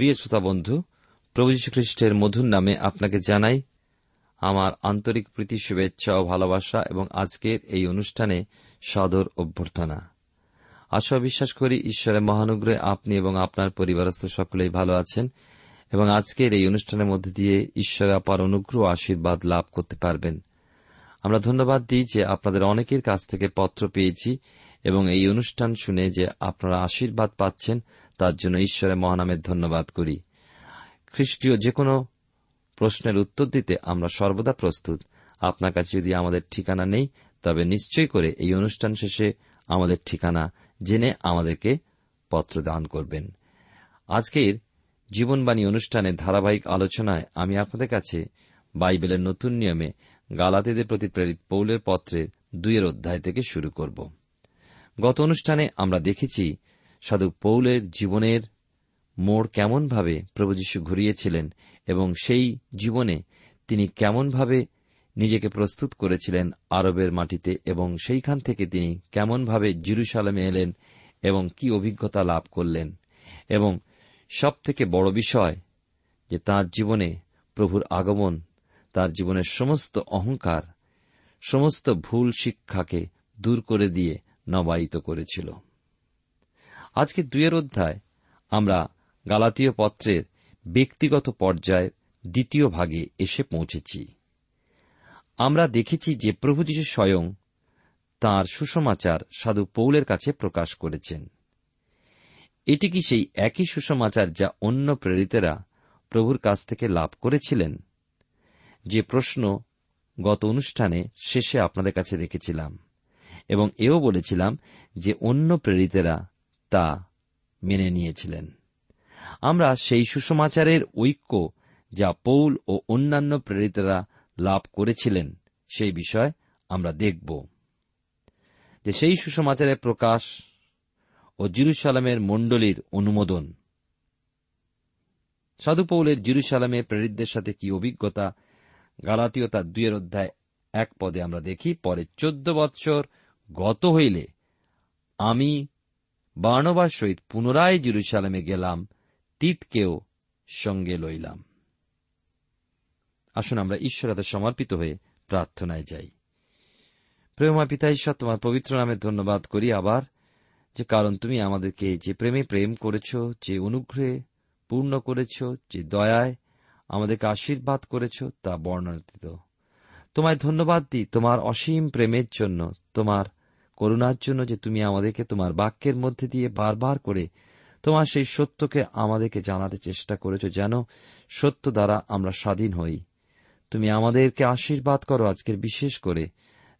প্রিয় শ্রোতা বন্ধু, প্রভু খ্রিস্টের মধুর নামে আপনাকে জানাই আমার আন্তরিক প্রীতি, শুভেচ্ছা ও ভালোবাসা এবং আজকের এই অনুষ্ঠানে সদর অভ্যর্থনা। আশা বিশ্বাস করি ঈশ্বরের মহানুগ্রহে আপনি এবং আপনার পরিবারস্থ সকলেই ভালো আছেন এবং আজকের এই অনুষ্ঠানের মধ্যে দিয়ে ঈশ্বরের অপার অনুগ্রহ আশীর্বাদ লাভ করতে পারবেন। আমরা ধন্যবাদ দিই যে আপনাদের অনেকের কাছ থেকে পত্র পেয়েছি এবং এই অনুষ্ঠান শুনে যে আপনারা আশীর্বাদ পাচ্ছেন, তার জন্য ঈশ্বরের মহানামের ধন্যবাদ করি। খ্রিস্টীয় যে কোনো প্রশ্নের উত্তর দিতে আমরা সর্বদা প্রস্তুত। আপনার কাছে যদি আমাদের ঠিকানা নেই, তবে নিশ্চয় করে এই অনুষ্ঠান শেষে আমাদের ঠিকানা জেনে আমাদেরকে পত্র দান করবেন। আজকের জীবনবাণী অনুষ্ঠানে ধারাবাহিক আলোচনায় আমি আপনাদের কাছে বাইবেলের নতুন নিয়মে গালাতিদের প্রতি প্রেরিত পৌলের পত্রের দুইয়ের অধ্যায় থেকে শুরু করব। গত অনুষ্ঠানে আমরা দেখেছি সাধু পৌলের জীবনের মোড় কেমনভাবে প্রভু যীশু ঘুরিয়েছিলেন এবং সেই জীবনে তিনি কেমনভাবে নিজেকে প্রস্তুত করেছিলেন আরবের মাটিতে এবং সেইখান থেকে তিনি কেমনভাবে জিরুসালামে এলেন এবং কি অভিজ্ঞতা লাভ করলেন। এবং সব থেকে বড় বিষয় যে তাঁর জীবনে প্রভুর আগমন, তার জীবনের সমস্ত অহংকার, সমস্ত ভুল শিক্ষাকে দূর করে দিয়ে নবায়িত করেছিল। আজকে দুয়ের অধ্যায় আমরা গালাতীয় পত্রের ব্যক্তিগত পর্যায়ে দ্বিতীয় ভাগে এসে পৌঁছেছি। আমরা দেখেছি যে প্রভু যীশু স্বয়ং তাঁর সুসমাচার সাধু পৌলের কাছে প্রকাশ করেছেন। এটি কি সেই একই সুসমাচার যা অন্য প্রেরিতেরা প্রভুর কাছ থেকে লাভ করেছিলেন? যে প্রশ্ন গত অনুষ্ঠানে শেষে আপনাদের কাছে রেখেছিলাম। এবং এও বলেছিলাম যে অন্য প্রেরিতেরা তা মেনে নিয়েছিলেন। আমরা সেই সুসমাচারের ঐক্য যা পৌল ও অন্যান্য প্রেরিতেরা লাভ করেছিলেন সেই বিষয় আমরা দেখব। যে সেই সুসমাচারের প্রকাশ ও জিরুসালামের মণ্ডলীর অনুমোদন। সাধু পৌলের জিরুসালামের প্রেরিতদের সাথে কি অভিজ্ঞতা? গালাতীয় তার দুয়ের অধ্যায় এক পদে আমরা দেখি, পরে চোদ্দ বৎসর গত হইলে আমি বার্ণবার সহিত পুনরায় জিরুসালামে গেলাম, তিতকেও সঙ্গে লইলাম। আসুন আমরা ঈশ্বরাতে সমর্পিত হয়ে প্রার্থনায় যাই। প্রেমা পিতা ঈশ্বর, তোমার পবিত্র নামে ধন্যবাদ করি আবার যে কারণ তুমি আমাদেরকে যে প্রেমে প্রেম করেছ, যে অনুগ্রহে পূর্ণ করেছ, যে দয়ায় আমাদেরকে আশীর্বাদ করেছ, তা বর্ণনাতীত। তোমায় ধন্যবাদ দিই, তোমার অসীম প্রেমের জন্য, তোমার করুণার জন্য যে তুমি আমাদেরকে তোমার বাক্যের মধ্যে দিয়ে বারবার করে তোমার সেই সত্যকে আমাদেরকে জানাতে চেষ্টা করেছ, যেন সত্য দ্বারা আমরা স্বাধীন হই। তুমি আমাদেরকে আশীর্বাদ করো আজকের বিশেষ করে,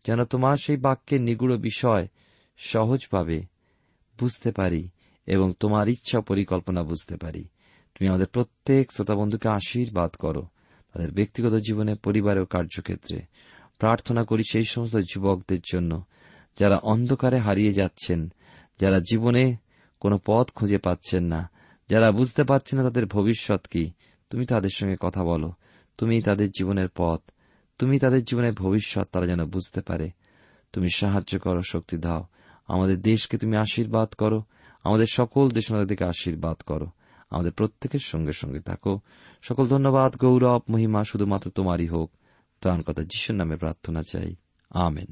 যেন তোমার সেই বাক্যের নিগুড় বিষয় সহজভাবে বুঝতে পারি এবং তোমার ইচ্ছা পরিকল্পনা বুঝতে পারি। তুমি আমাদের প্রত্যেক শ্রোতাবন্ধুকে আশীর্বাদ করো তাদের ব্যক্তিগত জীবনে পরিবার ও কার্যক্ষেত্রে। প্রার্থনা করি সেই সমস্ত যুবকদের জন্য যারা অন্ধকারে হারিয়ে যাচ্ছেন, যারা জীবনে কোনো পথ খুঁজে পাচ্ছেন না, যারা বুঝতে পারছেন না তাদের ভবিষ্যৎ কি, তুমি তাদের সঙ্গে কথা বলো। তুমি তাদের জীবনের পথ, তুমি তাদের জীবনের ভবিষ্যৎ তারা যেন বুঝতে পারে। তুমি সাহায্য করো, শক্তি দাও। আমাদের দেশকে তুমি আশীর্বাদ করো। আমাদের সকল দেশনাদেরকে আশীর্বাদ করো। আমাদের প্রত্যেকের সঙ্গে সঙ্গে থাকো। সকল ধন্যবাদ, গৌরব, মহিমা শুধুমাত্র তোমারই হোক। ত্রাণকতা যিশুর নামে প্রার্থনা চাই। আমেন।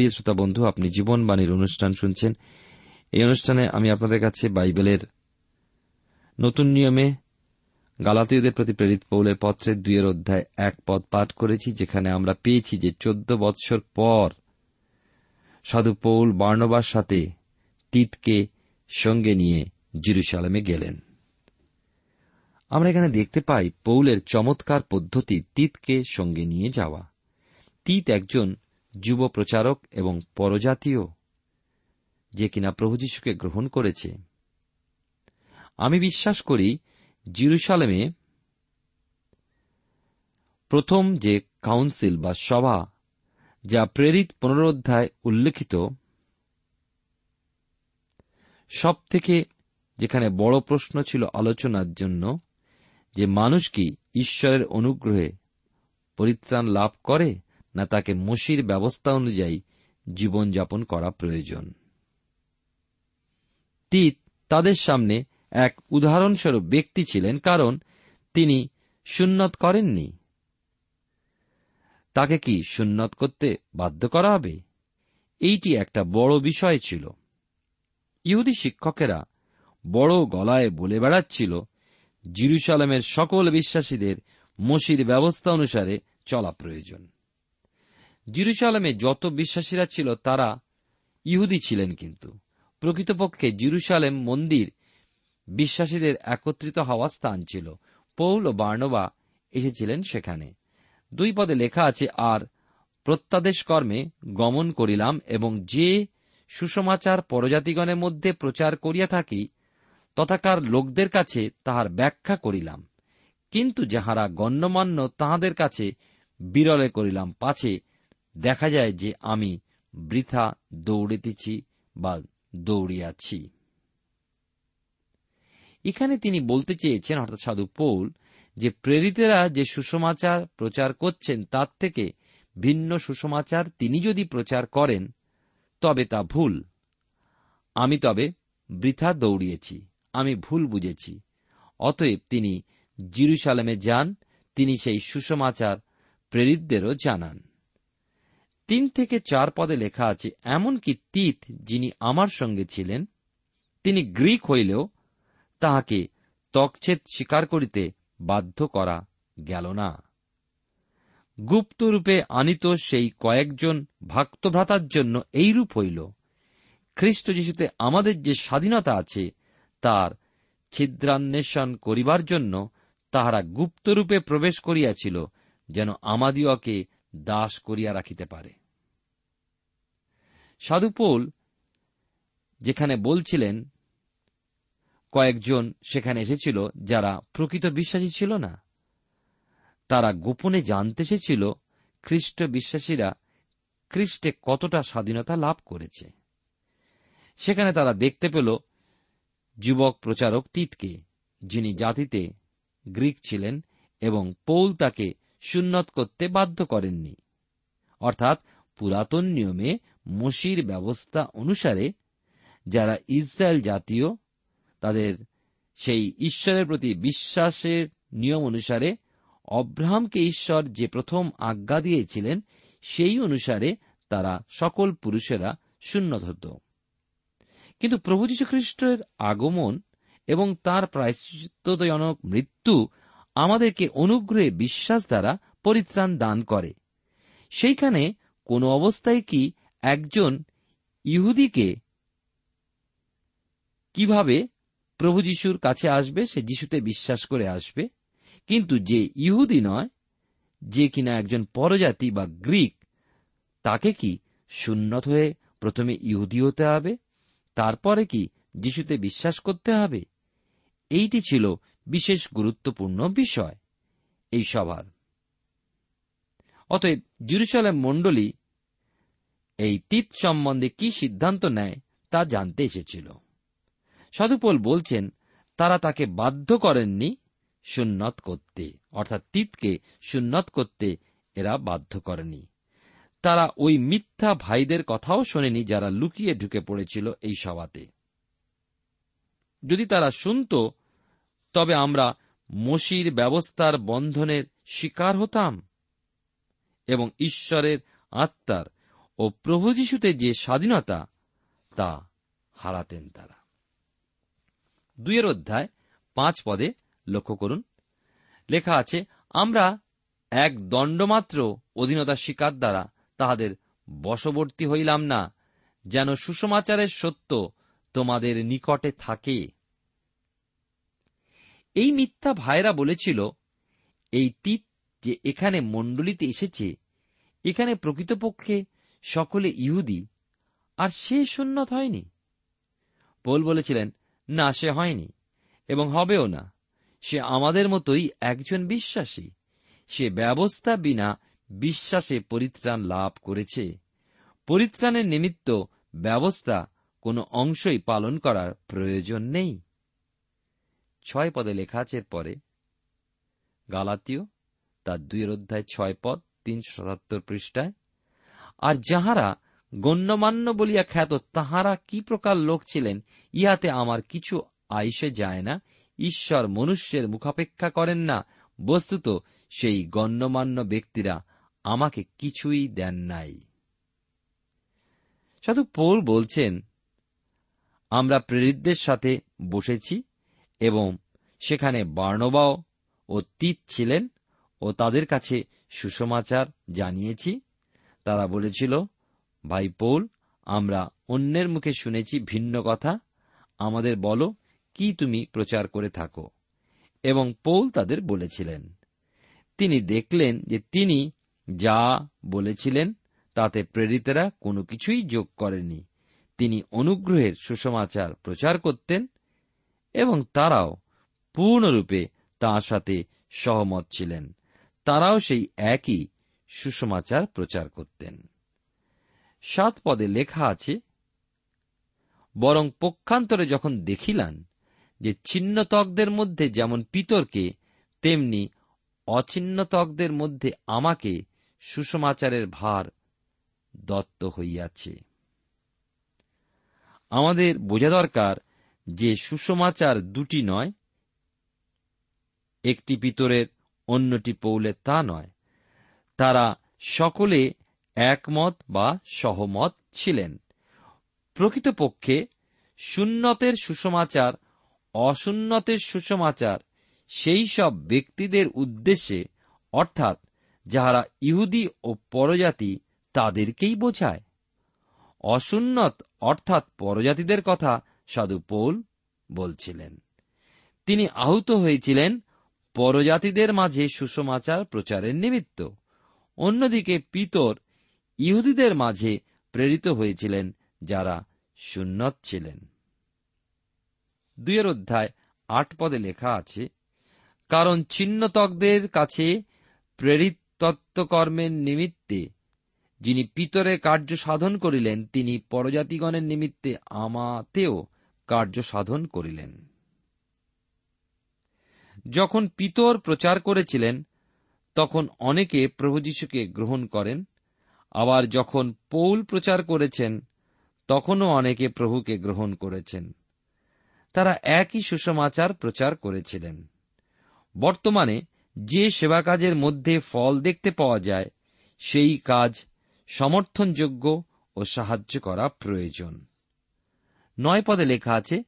প্রিয় শ্রোতা বন্ধু, আপনি জীবনবাণীর অনুষ্ঠান শুনছেন। এই অনুষ্ঠানে আমি আপনাদের কাছে বাইবেলের নতুন নিয়মে গালাতীয়দের প্রতি প্রেরিত পৌলের পত্রের দুইয়ের অধ্যায় এক পদ পাঠ করেছি, যেখানে আমরা পেয়েছি যে চোদ্দ বৎসর পর সাধু পৌল বার্ণবার সাথে তিতকে সঙ্গে নিয়ে জিরুসালামে গেলেন। আমরা এখানে দেখতে পাই পৌলের চমৎকার পদ্ধতি তিতকে সঙ্গে নিয়ে যাওয়া। তিত একজন যুব প্রচারক এবং পরজাতীয় যে কিনা প্রভু যীশুকে গ্রহণ করেছে। আমি বিশ্বাস করি জিরুসালেমে প্রথম যে কাউন্সিল বা সভা যা প্রেরিত পুনরোধ্যায় উল্লেখিত সব থেকে যেখানে বড় প্রশ্ন ছিল আলোচনার জন্য যে মানুষ কি ঈশ্বরের অনুগ্রহে পরিত্রাণ লাভ করে না তাকে মসির ব্যবস্থা অনুযায়ী জীবনযাপন করা প্রয়োজন। তিত তাদের সামনে এক উদাহরণস্বরূপ ব্যক্তি ছিলেন, কারণ তিনি সুন্নত করেননি। তাকে কি সুন্নত করতে বাধ্য করা হবে? এইটি একটা বড় বিষয় ছিল। ইহুদি শিক্ষকেরা বড় গলায় বলে বেড়াচ্ছিল, জিরুসালামের সকল বিশ্বাসীদের মসির ব্যবস্থা অনুসারে চলা প্রয়োজন। জিরুসালামে যত বিশ্বাসীরা ছিল, তারা ইহুদি ছিলেন কিন্তু। প্রকৃতপক্ষে জিরুসালেম মন্দির বিশ্বাসীদের একত্রিত হওয়া স্থান ছিল। পৌল ও বার্ণবা এসেছিলেন সেখানে। দুই পদে লেখা আছে, আর প্রত্যাদেশ কর্মে গমন করিলাম এবং যে সুসমাচার পরজাতিগণের মধ্যে প্রচার করিয়া থাকি, তথাকার লোকদের কাছে তাহার ব্যাখ্যা করিলাম। কিন্তু যাহারা গণ্যমান্য তাহাদের কাছে বিরলে করিলাম, পাছে দেখা যায় যে আমি বৃথা দৌড়িতেছি বা দৌড়িয়াছি। এখানে তিনি বলতে চেয়েছেন, অর্থাৎ সাধু পৌল, যে প্রেরিতেরা যে সুসমাচার প্রচার করছেন, তার থেকে ভিন্ন সুসমাচার তিনি যদি প্রচার করেন, তবে তা ভুল। আমি তবে বৃথা দৌড়িয়েছি, আমি ভুল বুঝেছি। অতএব তিনি জিরুসালামে যান, তিনি সেই সুসমাচার প্রেরিতদেরও জানান। তিন থেকে চার পদে লেখা আছে, এমনকি তিত যিনি আমার সঙ্গে ছিলেন, তিনি গ্রিক হইলেও তাহাকে তকছেদ স্বীকার করিতে বাধ্য করা গেল না। গুপ্তরূপে আনিত সেই কয়েকজন ভক্তভ্রাতার জন্য এইরূপ হইল, খ্রিস্ট যিশুতে আমাদের যে স্বাধীনতা আছে, তার ছিদ্রান্বেষণ করিবার জন্য তাহারা গুপ্তরূপে প্রবেশ করিয়াছিল, যেন আমাদিওকে দাস করিয়া রাখিতে পারে। সাধুপোল যেখানে বলছিলেন, কয়েকজন সেখানে এসেছিল যারা প্রকৃত বিশ্বাসী ছিল না। তারা গোপনে জানতে এসেছিল খ্রিস্ট বিশ্বাসীরা খ্রিস্টে কতটা স্বাধীনতা লাভ করেছে। সেখানে তারা দেখতে পেল যুবক প্রচারক তিতকে, যিনি জাতিতে গ্রিক ছিলেন এবং পৌল তাকে সুন্নত করতে বাধ্য করেননি। অর্থাৎ পুরাতন নিয়মে মসির ব্যবস্থা অনুসারে যারা ইসরায়েল জাতীয়, তাদের সেই ঈশ্বরের প্রতি বিশ্বাসের নিয়ম অনুসারে অব্রাহামকে ঈশ্বর যে প্রথম আজ্ঞা দিয়েছিলেন, সেই অনুসারে তারা সকল পুরুষেরা সুন্নত হতো কিন্তু প্রভু যীশু খ্রিস্টের আগমন এবং তার প্রায়শ্চিত্তজনক মৃত্যু আমাদেরকে অনুগ্রহে বিশ্বাস দ্বারা পরিত্রাণ দান করে। সেইখানে কোন অবস্থায় কি একজন ইহুদিকে কীভাবে প্রভু যিশুর কাছে আসবে, সে যিশুতে বিশ্বাস করে আসবে। কিন্তু যে ইহুদি নয়, যে কিনা একজন পরজাতি বা গ্রিক, তাকে কি সুন্নত হয়ে প্রথমে ইহুদি হতে হবে, তারপরে কি যিশুতে বিশ্বাস করতে হবে? এইটি ছিল বিশেষ গুরুত্বপূর্ণ বিষয় এই সভার। অতএব জেরুসালেম মণ্ডলী এই তীত সম্বন্ধে কি সিদ্ধান্ত নেয় তা জানতে এসেছিল। সাধুপোল বলছেন, তারা তাকে বাধ্য করেননি সুন্নত করতে, অর্থাৎ তীতকে সুন্নত করতে এরা বাধ্য করেনি। তারা ওই মিথ্যা ভাইদের কথাও শোনেনি যারা লুকিয়ে ঢুকে পড়েছিল এই সভাতে। যদি তারা শুনত, তবে আমরা মসির ব্যবস্থার বন্ধনের শিকার হতাম এবং ঈশ্বরের আত্মার ও প্রভু যিশুতে যে স্বাধীনতা, তা হারাতেন তারা। দুইয়ের অধ্যায়, পাঁচ পদে লক্ষ্য করুন। লেখা আছে, আমরা এক দণ্ডমাত্র অধীনতা শিকার দ্বারা তাহাদের বশবর্তী হইলাম না, যেন সুসমাচারের সত্য তোমাদের নিকটে থাকে। এই মিথ্যা ভাইরা বলেছিল, এই তীত যে এখানে মণ্ডলীতে এসেছে, এখানে প্রকৃতপক্ষে সকলে ইহুদি, আর সে সুন্নত হয়নি। পোল বলেছিলেন, না, সে হয়নি, এবং হবেও না। সে আমাদের মতোই একজন বিশ্বাসী। সে ব্যবস্থা বিনা বিশ্বাসে পরিত্রাণ লাভ করেছে। পরিত্রাণের নিমিত্ত ব্যবস্থা কোনো অংশই পালন করার প্রয়োজন নেই। ছয় পদে লেখা আছে পরে গালাতীয়, তার দুই অধ্যায় ছয় পদ, তিনশো সাতাত্তর পৃষ্ঠায় আর যাহারা গণ্যমান্য বলিয়া খ্যাত, তাহারা কি প্রকার লোক ছিলেন, ইহাতে আমার কিছু আইসে যায় না। ঈশ্বর মনুষ্যের মুখাপেক্ষা করেন না। বস্তুত সেই গণ্যমান্য ব্যক্তিরা আমাকে কিছুই দেন নাই। সাধু পৌল বলছেন, আমরা প্রেরিতদের সাথে বসেছি এবং সেখানে বার্ণবাও ও তিত ছিলেন ও তাদের কাছে সুসমাচার জানিয়েছি। তারা বলেছিল, ভাই পৌল, আমরা অন্যের মুখে শুনেছি ভিন্ন কথা। আমাদের বলো, কি তুমি প্রচার করে থাকো? এবং পৌল তাদের বলেছিলেন। তিনি দেখলেন যে তিনি যা বলেছিলেন, তাতে প্রেরিতেরা কোনো কিছুই যোগ করেনি। তিনি অনুগ্রহের সুসমাচার প্রচার করতেন এবং তারাও পূর্ণরূপে তাঁর সাথে সহমত ছিলেন। তারাও সেই একই সুসমাচার প্রচার করতেন। সাত পদে লেখা আছে, বরং পক্ষান্তরে যখন দেখিলান যে ছিন্নতকদের মধ্যে যেমন পিতরকে, তেমনি অছিন্নতকদের মধ্যে আমাকে সুসমাচারের ভার দত্ত হইয়াছে। আমাদের বোঝা দরকার যে সুসমাচার দুটি নয়, একটি পিতরের, অন্যটি পৌলে তা নয়। তারা সকলে একমত বা সহমত ছিলেন। প্রকৃতপক্ষে সুন্নতের সুসমাচার অসুন্নতের সুসমাচার সেই সব ব্যক্তিদের উদ্দেশ্যে, অর্থাৎ যাহারা ইহুদি ও পরজাতি তাদেরকেই বোঝায়। অসুন্নত অর্থাৎ পরজাতিদের কথা সাধু পৌল বলছিলেন। তিনি আহত হয়েছিলেন পরজাতিদের মাঝে সুসমাচার প্রচারের নিমিত্ত। অন্যদিকে পিতর ইহুদিদের মাঝে প্রেরিত হয়েছিলেন, যারা সুন্নত ছিলেন। দুইয়ের অধ্যায় আট পদে লেখা আছে, কারণ চিহ্নতকদের কাছে প্রেরিত তত্ত্বকর্মের নিমিত্তে যিনি পিতরে কার্য সাধন করিলেন, তিনি পরজাতিগণের নিমিত্তে আমাতেও কার্য সাধন করিলেন। যখন পিতর প্রচার করেছিলেন তখন অনেকে প্রভু যীশুকে গ্রহণ করেন। আবার যখন পৌল প্রচার করেছেন, তখনও অনেকে প্রভুকে গ্রহণ করেছেন। তারা একই সুসমাচার প্রচার করেছিলেন। বর্তমানে যে সেবা কাজের মধ্যে ফল দেখতে পাওয়া যায়, সেই কাজ সমর্থনযোগ্য ও সাহায্য করা প্রয়োজন। নয় পদে লেখা আছে,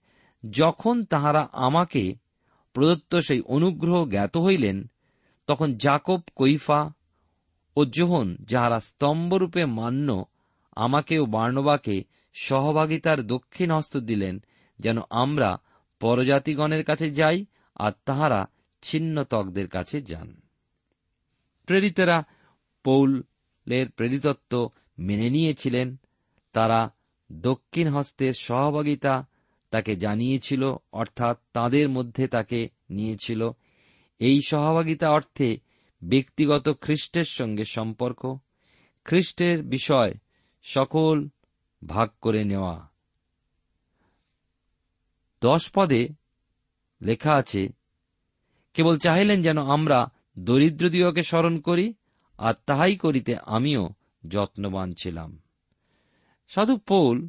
যখন তাহারা আমাকে প্রদত্ত সেই অনুগ্রহ জ্ঞাত হইলেন তখন জাকব কৈফা ও জোহন, যাহারা স্তম্ভরূপে মান্য আমাকে ও বার্ণবাকে সহভাগিতার দক্ষিণ হস্ত দিলেন, যেন আমরা পরজাতিগণের কাছে যাই আর তাহারা ছিন্ন তকদের কাছে যান। প্রেরিতেরা পৌলের প্রেরিতত্ব মেনে নিয়েছিলেন। তারা দক্ষিণ হস্তের সহভাগিতা তাকে জানিয়েছিল, অর্থাৎ তাদের মধ্যে তাকে নিয়েছিল। এই সহভাগিতা অর্থে ব্যক্তিগত খ্রিস্টের সঙ্গে সম্পর্ক, খ্রিস্টের বিষয় সকল ভাগ করে নেওয়া। দশ পদে লেখা আছে, কেবল চাহিলেন যেন আমরা দরিদ্রদিওকে স্মরণ করি আর তাহাই করিতে আমিও যত্নবান ছিলাম। সাধু পৌল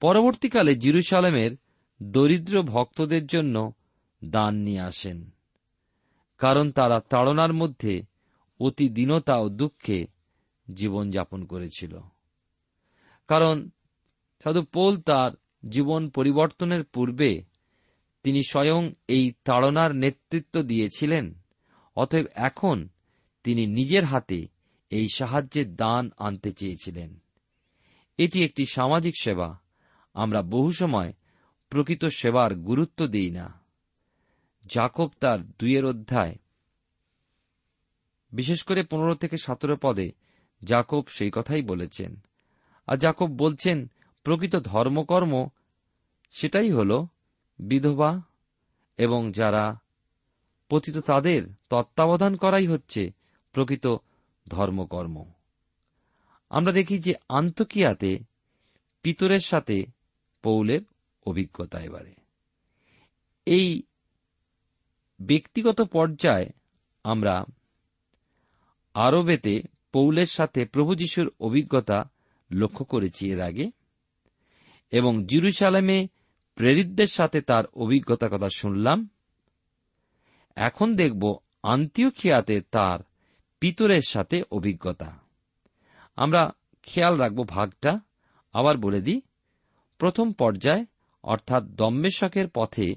পরবর্তীকালে জিরুসালামের দরিদ্র ভক্তদের জন্য দান নিয়ে আসেন। কারণ তারা তাড়নার মধ্যে অতি দীনতা ও দুঃখে জীবনযাপন করেছিল। কারণ সাধু পোল তার জীবন পরিবর্তনের পূর্বে তিনি স্বয়ং এই তাড়নার নেতৃত্ব দিয়েছিলেন, অতএব এখন তিনি নিজের হাতে এই সাহায্যের দান আনতে চেয়েছিলেন। এটি একটি সামাজিক সেবা, আমরা বহু সময় প্রকৃত সেবার গুরুত্ব দিই না। জাকব তার দুইয়ের অধ্যায়। বিশেষ করে পনেরো থেকে সতেরো পদে জাকব সেই কথাই বলেছেন। আর জাকব বলছেন, প্রকৃত ধর্মকর্ম সেটাই হল বিধবা এবং যারা পতিত তাদের তত্ত্বাবধান করাই হচ্ছে প্রকৃত ধর্মকর্ম। আমরা দেখি যে আন্তকিয়াতে পিতরের সাথে পৌলের অভিজ্ঞতা এবারে। এই ব্যক্তিগত পর্যায়ে আমরা আরবেতে পৌলের সাথে প্রভু যিশুর অভিজ্ঞতা লক্ষ্য করেছি এর আগে, এবং জিরুসালামে প্রেরিতদের সাথে তার অভিজ্ঞতার কথা শুনলাম। এখন দেখব আন্তিওখিয়াতে তার পিতরের সাথে অভিজ্ঞতা। আমরা খেয়াল রাখব ভাগটা, আবার বলে দিই, প্রথম পর্যায়, অর্থাৎ দম্মেশকের পথে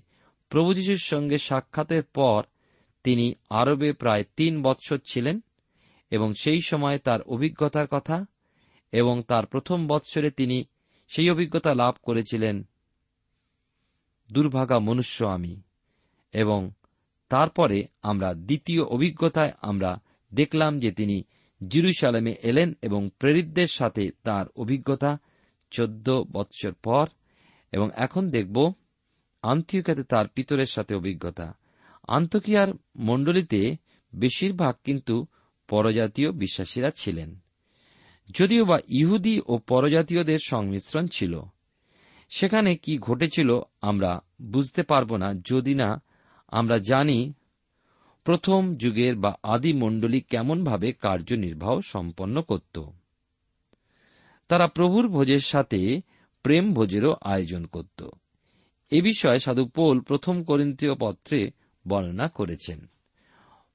প্রভু যিশুর সঙ্গে সাক্ষাতের পর তিনি আরবে প্রায় তিন বৎসর ছিলেন এবং সেই সময় তার অভিজ্ঞতার কথা এবং তার প্রথম বৎসরে তিনি সেই অভিজ্ঞতা লাভ করেছিলেন, দুর্ভাগা মনুষ্য আমি। এবং তারপরে আমরা দ্বিতীয় অভিজ্ঞতায় আমরা দেখলাম যে তিনি জিরুসালামে এলেন এবং প্রেরিতদের সাথে তার অভিজ্ঞতা চোদ্দ বৎসর পর এবং এখন দেখব আন্তিকাতে তার পিতরের সাথে অভিজ্ঞতা। আন্তকিয়ার মণ্ডলীতে বেশিরভাগ কিন্তু পরজাতীয় বিশ্বাসীরা ছিলেন। যদিও বা ইহুদি ও পরজাতীয়দের সংমিশ্রণ ছিল। সেখানে কি ঘটেছিল আমরা বুঝতে পারব না, যদি না আমরা জানি প্রথম যুগের বা আদি মণ্ডলী কেমনভাবে কার্যনির্বাহ সম্পন্ন করত। তারা প্রভুর ভোজের সাথে প্রেম ভোজেরও আয়োজন করত। এ বিষয়ে সাধু পোল প্রথম করিন্তীয় পত্রে বর্ণনা করেছেন।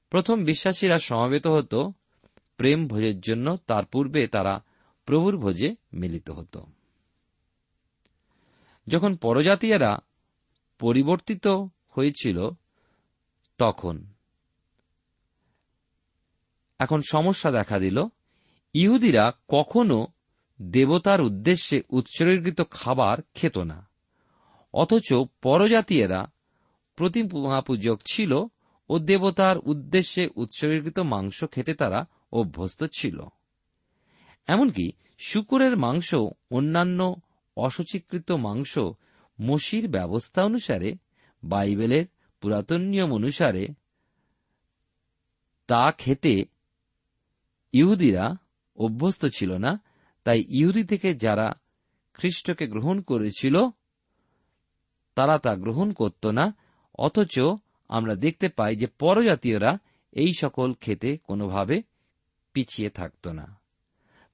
প্রথম বিশ্বাসীরা সমবেত হতো, প্রেম ভোজের জন্য তার পূর্বে তারা প্রভুর ভোজে মিলিত হতো। যখন পরজাতীয়রা পরিবর্তিত হয়েছিল, তখন এখন সমস্যা দেখা দিল, ইহুদিরা কখনো দেবতার উদ্দেশ্যে উৎসর্গীকৃত খাবার খেত না। অথচ পরজাতীয়রা প্রতিমাপূজক ছিল ও দেবতার উদ্দেশ্যে উৎসর্গীকৃত মাংস খেতে তারা অভ্যস্ত ছিল। এমনকি শুকুরের মাংস, অন্যান্য অসুচীকৃত মাংস, মসির ব্যবস্থা অনুসারে, বাইবেলের পুরাতন নিয়ম অনুসারে তা খেতে ইহুদিরা অভ্যস্ত ছিল না, তাই ইহুদি থেকে যারা খ্রিস্টকে গ্রহণ করেছিল তারা তা গ্রহণ করত না, অথচ আমরা দেখতে পাই যে পরজাতীয়রা এই সকল খেতে কোনোভাবে পিছিয়ে থাকত না।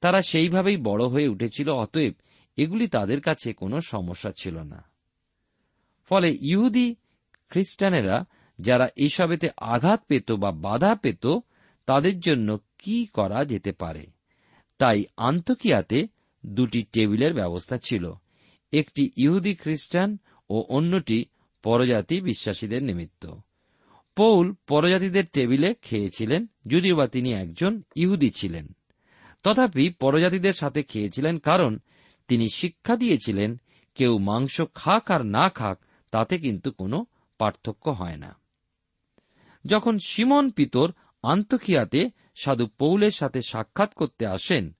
তারা সেইভাবেই বড় হয়ে উঠেছিল, অতএব এগুলি তাদের কাছে কোনো সমস্যা ছিল না। ফলে ইহুদি খ্রিস্টানেরা যারা এসবেতে আঘাত পেত বা বাধা পেত, তাদের জন্য কি করা যেতে পারে? তাই আন্তকিয়াতে দুটি টেবিলের ব্যবস্থা ছিল। একটি ইহুদি খ্রিস্টান ও অন্যটি পরজাতি বিশ্বাসীদের নিমিত্ত। পৌল পরজাতিদের টেবিলে খেয়েছিলেন, যদিও বা তিনি একজন ইহুদি ছিলেন। তথাপি পরজাতিদের সাথে খেয়েছিলেন কারণ তিনি শিক্ষা দিয়েছিলেন, কেউ মাংস খাক আর না খাক, তাতে কিন্তু কোনো পার্থক্য হয় না। যখন সিমন পিতর আন্তখিয়াতে সাধু পৌলের সাথে সাক্ষাৎ করতে আসেন,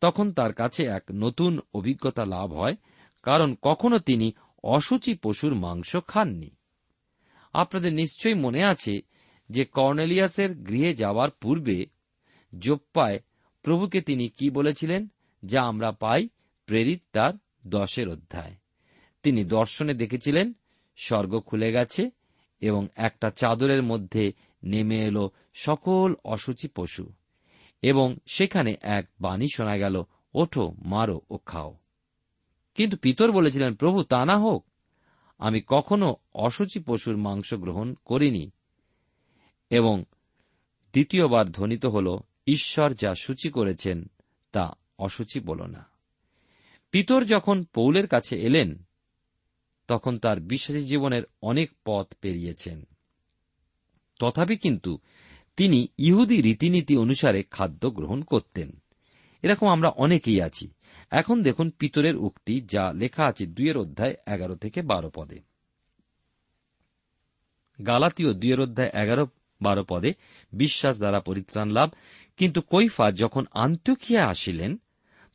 তখন তার কাছে এক নতুন অভিজ্ঞতা লাভ হয়, কারণ কখনো তিনি অসুচি পশুর মাংস খাননি। আপনাদের নিশ্চয়ই মনে আছে যে কর্নেলিয়াসের গৃহে যাওয়ার পূর্বে জোপ্পায় প্রভুকে তিনি কি বলেছিলেন যা আমরা পাই প্রেরিত তার দশের অধ্যায়। তিনি দর্শনে দেখেছিলেন, স্বর্গ খুলে গেছে এবং একটা চাদরের মধ্যে নেমে এলো সকল অসুচি পশু এবং সেখানে এক বাণী শোনা গেল, ওঠো, মারো ও খাও। কিন্তু পিতর বলেছিলেন, প্রভু, তা না হোক, আমি কখনো অসুচি পশুর মাংস গ্রহণ করিনি। এবং দ্বিতীয়বার ধ্বনিত হল, ঈশ্বর যা সূচি করেছেন, তা অসুচি বল না। পিতর যখন পৌলের কাছে এলেন, তখন তার বিশ্বাসী জীবনের অনেক পথ পেরিয়েছেন। তথাপি কিন্তু তিনি ইহুদি রীতিনীতি অনুসারে খাদ্য গ্রহণ করতেন। এরকম আমরা অনেকেই আছি। এখন দেখুন পিতরের উক্তি, যা লেখা আছে দুইয়ের অধ্যায় এগারো থেকে বারো পদে। গালাতীয় দুইয়ের অধ্যায় এগারো, বারো পদে বিশ্বাস দ্বারা পরিত্রাণ লাভ। কিন্তু কৈফা যখন আন্তখিয়া আসিলেন,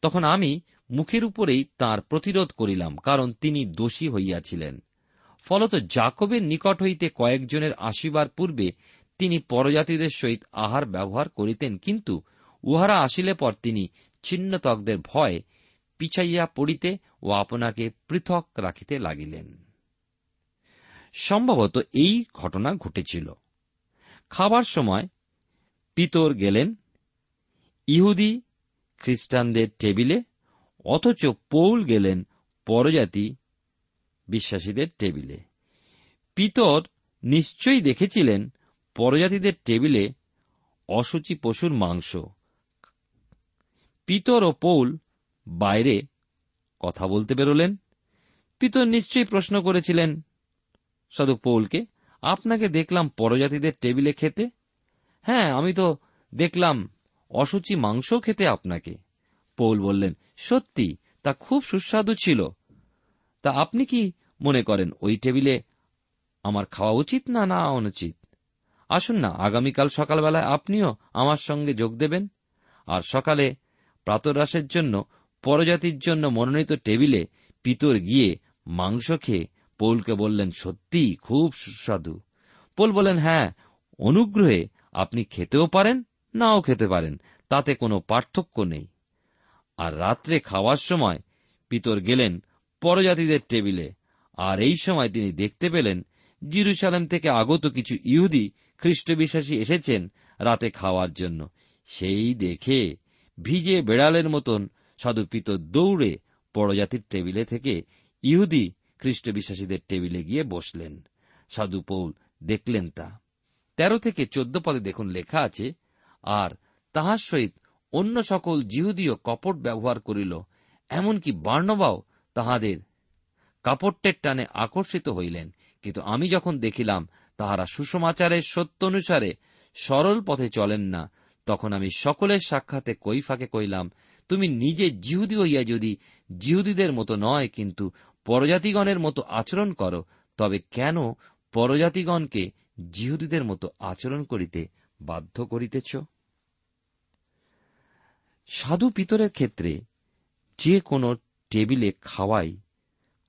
তখন আমি মুখের উপরেই তার প্রতিরোধ করিলাম, কারণ তিনি দোষী হইয়াছিলেন। ফলত জাকবের নিকট হইতে কয়েকজনের আসিবার পূর্বে তিনি পরজাতিদের সহিত আহার ব্যবহার করিতেন, কিন্তু উহারা আসিলে পর তিনি ছিন্নতকদের ভয় পিছাইয়া পড়িতে ও আপনাকে পৃথক রাখিতে লাগিলেন। সম্ভবত এই ঘটনা ঘটেছিল। খাবার সময় পিতর গেলেন। ইহুদি খ্রিস্টানদের টেবিলে, অথচ পৌল গেলেন পরজাতি বিশ্বাসীদের টেবিলে। পিতর নিশ্চয়ই দেখেছিলেন পরজাতিদের টেবিলে অসুচি পশুর মাংস। পিতর ও পৌল বাইরে কথা বলতে বেরোলেন। পিতর নিশ্চয়ই প্রশ্ন করেছিলেন সাধু পৌলকে, আপনাকে দেখলাম পরজাতিদের টেবিলে খেতে? হ্যাঁ আমি তো দেখলাম অসুচি মাংস খেতে আপনাকে। পৌল বললেন, সত্যি, তা খুব সুস্বাদু ছিল। তা আপনি কি মনে করেন, ওই টেবিলে আমার খাওয়া উচিত না না অনুচিত? আসুন না, আগামীকাল সকালবেলায় আপনিও আমার সঙ্গে যোগ দেবেন। আর সকালে প্রাতরাসের জন্য পরজাতির জন্য মনোনীত টেবিলে পিতর গিয়ে মাংস খেয়ে পৌলকে বললেন, সত্যি খুব সুস্বাদু। পোল বলেন হ্যাঁ অনুগ্রহে আপনি খেতেও পারেন, নাও খেতে পারেন, তাতে কোনো পার্থক্য নেই। আর রাত্রে খাওয়ার সময় পিতর গেলেন পরজাতিদের টেবিলে। আর এই সময় তিনি দেখতে পেলেন, জিরুসালেম থেকে আগত কিছু ইহুদি খ্রিস্টবিশ্বাসী এসেছেন রাতে খাওয়ার জন্য। সেই দেখে ভিজে বেড়ালের মতন সাধু পিতর দৌড়ে পরজাতির টেবিলে থেকে ইহুদি খ্রিস্ট বিশ্বাসীদের টেবিলে গিয়ে বসলেন। সাধু পৌল দেখলেন তা। তেরো থেকে চোদ্দ পদে দেখুন লেখা আছে, আর তাহার সহিত অন্য সকল জিহুদীয় কপট ব্যবহার করিল, এমনকি বার্ণবাও তাহাদের কাপড়টের টানে আকর্ষিত হইলেন। কিন্তু আমি যখন দেখিলাম তাহারা সুষমাচারের সত্য অনুসারে সরল পথে চলেন না, তখন আমি সকলের সাক্ষাতে কৈফাকে কইলাম তুমি নিজে জিহুদি হইয়া যদি জিহুদীদের মতো নয়, কিন্তু পরজাতিগণের মতো আচরণ করো, তবে কেন পরজাতিগণকে জিহুদীদের মতো আচরণ করিতে বাধ্য করিতেছ? সাধু পিতরের ক্ষেত্রে যে কোনো টেবিলে খাওয়াই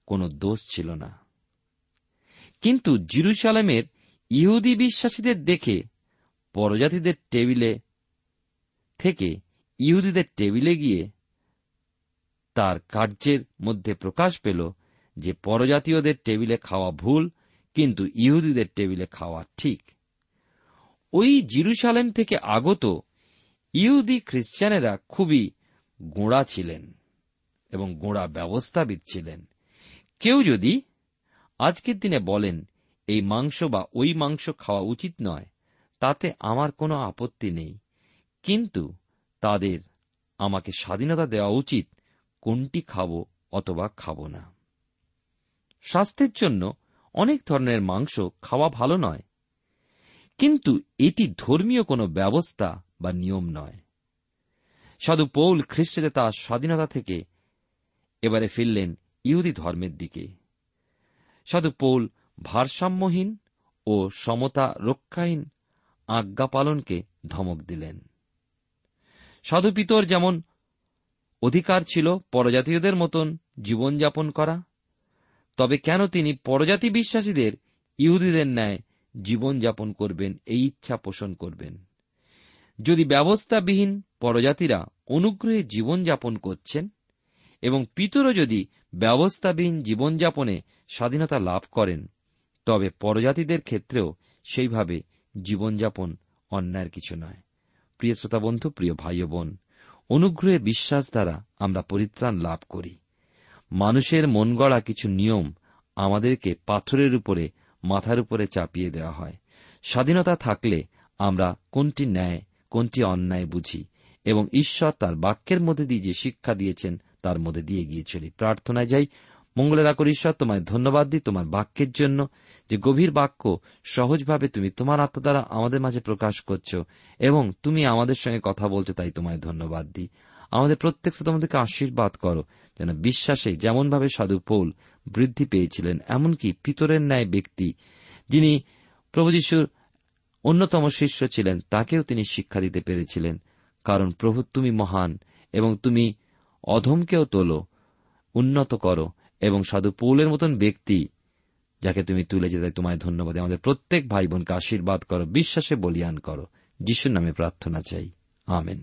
কোনো দোষ ছিল না। কিন্তু জিরুসালামের ইহুদি বিশ্বাসীদের দেখে পরজাতিদের টেবিলে থেকে ইহুদিদের টেবিলে গিয়ে তার কার্যের মধ্যে প্রকাশ পেল যে পরজাতীয়দের টেবিলে খাওয়া ভুল, কিন্তু ইহুদিদের টেবিলে খাওয়া ঠিক। ওই জিরুসালেম থেকে আগত ইহুদি খ্রিস্টানেরা খুবই গোঁড়া ছিলেন এবং গোঁড়া ব্যবস্থাবিদ ছিলেন। কেউ যদি আজকের দিনে বলেন, এই মাংস বা ওই মাংস খাওয়া উচিত নয়, তাতে আমার কোনো আপত্তি নেই। কিন্তু তাদের আমাকে স্বাধীনতা দেওয়া উচিত, কোনটি খাব অথবা খাব না। স্বাস্থ্যের জন্য অনেক ধরনের মাংস খাওয়া ভালো নয়, কিন্তু এটি ধর্মীয় কোনো ব্যবস্থা বা নিয়ম নয়। সাধু পৌল খ্রিস্টে তার স্বাধীনতা থেকে এবারে ফিরলেন ইহুদি ধর্মের দিকে। সাধু পৌল ভারসাম্যহীন ও সমতা রক্ষাহীন আজ্ঞা পালনকে ধমক দিলেন। সাধু পিতর যেমন অধিকার ছিল পরজাতীয়দের মতন জীবনযাপন করা, তবে কেন তিনি পরজাতি বিশ্বাসীদের ইহুদিদের ন্যায় জীবনযাপন করবেন, এই ইচ্ছা পোষণ করবেন? যদি ব্যবস্থাবিহীন পরজাতিরা অনুগ্রহে জীবনযাপন করছেন এবং পিতরও যদি ব্যবস্থাবিহীন জীবনযাপনে স্বাধীনতা লাভ করেন, তবে পরজাতিদের ক্ষেত্রেও সেইভাবে জীবনযাপন অন্যায়ের কিছু নয়। প্রিয় শ্রোতা বন্ধু প্রিয় ভাই বোন অনুগ্রহে বিশ্বাস দ্বারা আমরা পরিত্রাণ লাভ করি। মানুষের মন গড়া কিছু নিয়ম আমাদেরকে পাথরের উপরে, মাথার উপরে চাপিয়ে দেওয়া হয়। স্বাধীনতা থাকলে আমরা কোনটি ন্যায়, কোনটি অন্যায় বুঝি এবং ঈশ্বর তার বাক্যের মধ্যে দিয়ে যে শিক্ষা দিয়েছেন, তার মধ্যে দিয়ে গিয়ে চলি। প্রার্থনায় যাই মঙ্গলের আকর ঈশ্বর, তোমায় ধন্যবাদ দিই তোমার বাক্যের জন্য। যে গভীর বাক্য সহজভাবে তুমি তোমার আত্মা দ্বারা আমাদের মাঝে প্রকাশ করছ এবং তুমি আমাদের সঙ্গে কথা বলছো, তাই তোমায় ধন্যবাদ দিই। আমাদের প্রত্যেক তোমাদেরকে আশীর্বাদ করো, যেন বিশ্বাসে যেমনভাবে সাধু পৌল বৃদ্ধি পেয়েছিলেন, এমনকি পিতরের ন্যায় ব্যক্তি যিনি প্রভু যিশুর অন্যতম শিষ্য ছিলেন, তাকেও তিনি শিক্ষা দিতে পেরেছিলেন। কারণ প্রভু তুমি মহান এবং তুমি অধমকেও তোলো, উন্নত করো। এবং সাধু পৌলের মতন ব্যক্তি যাকে তুমি তুলে যেতে তোমায় ধন্যবাদ। আমাদের প্রত্যেক ভাই বোনকে আশীর্বাদ করো, বিশ্বাসে বলিয়ান করো। যিশুর নামে প্রার্থনা চাই। Amen.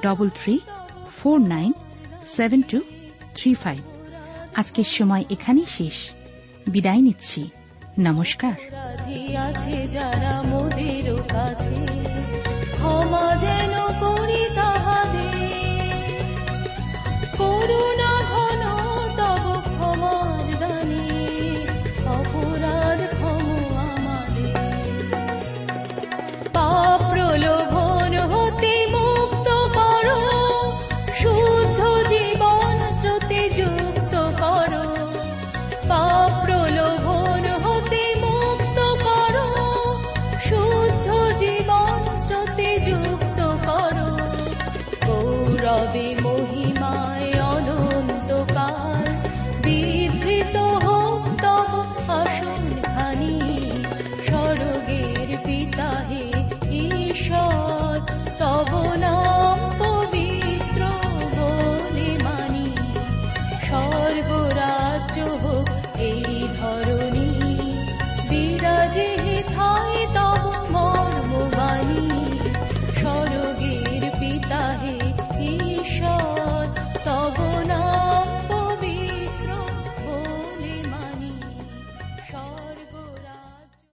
double three four nine seven two three five আজকের সময় এখানেই শেষ। বিদায় নিচ্ছি। নমস্কার। যারা মোদের কাছে, ক্ষমা যেন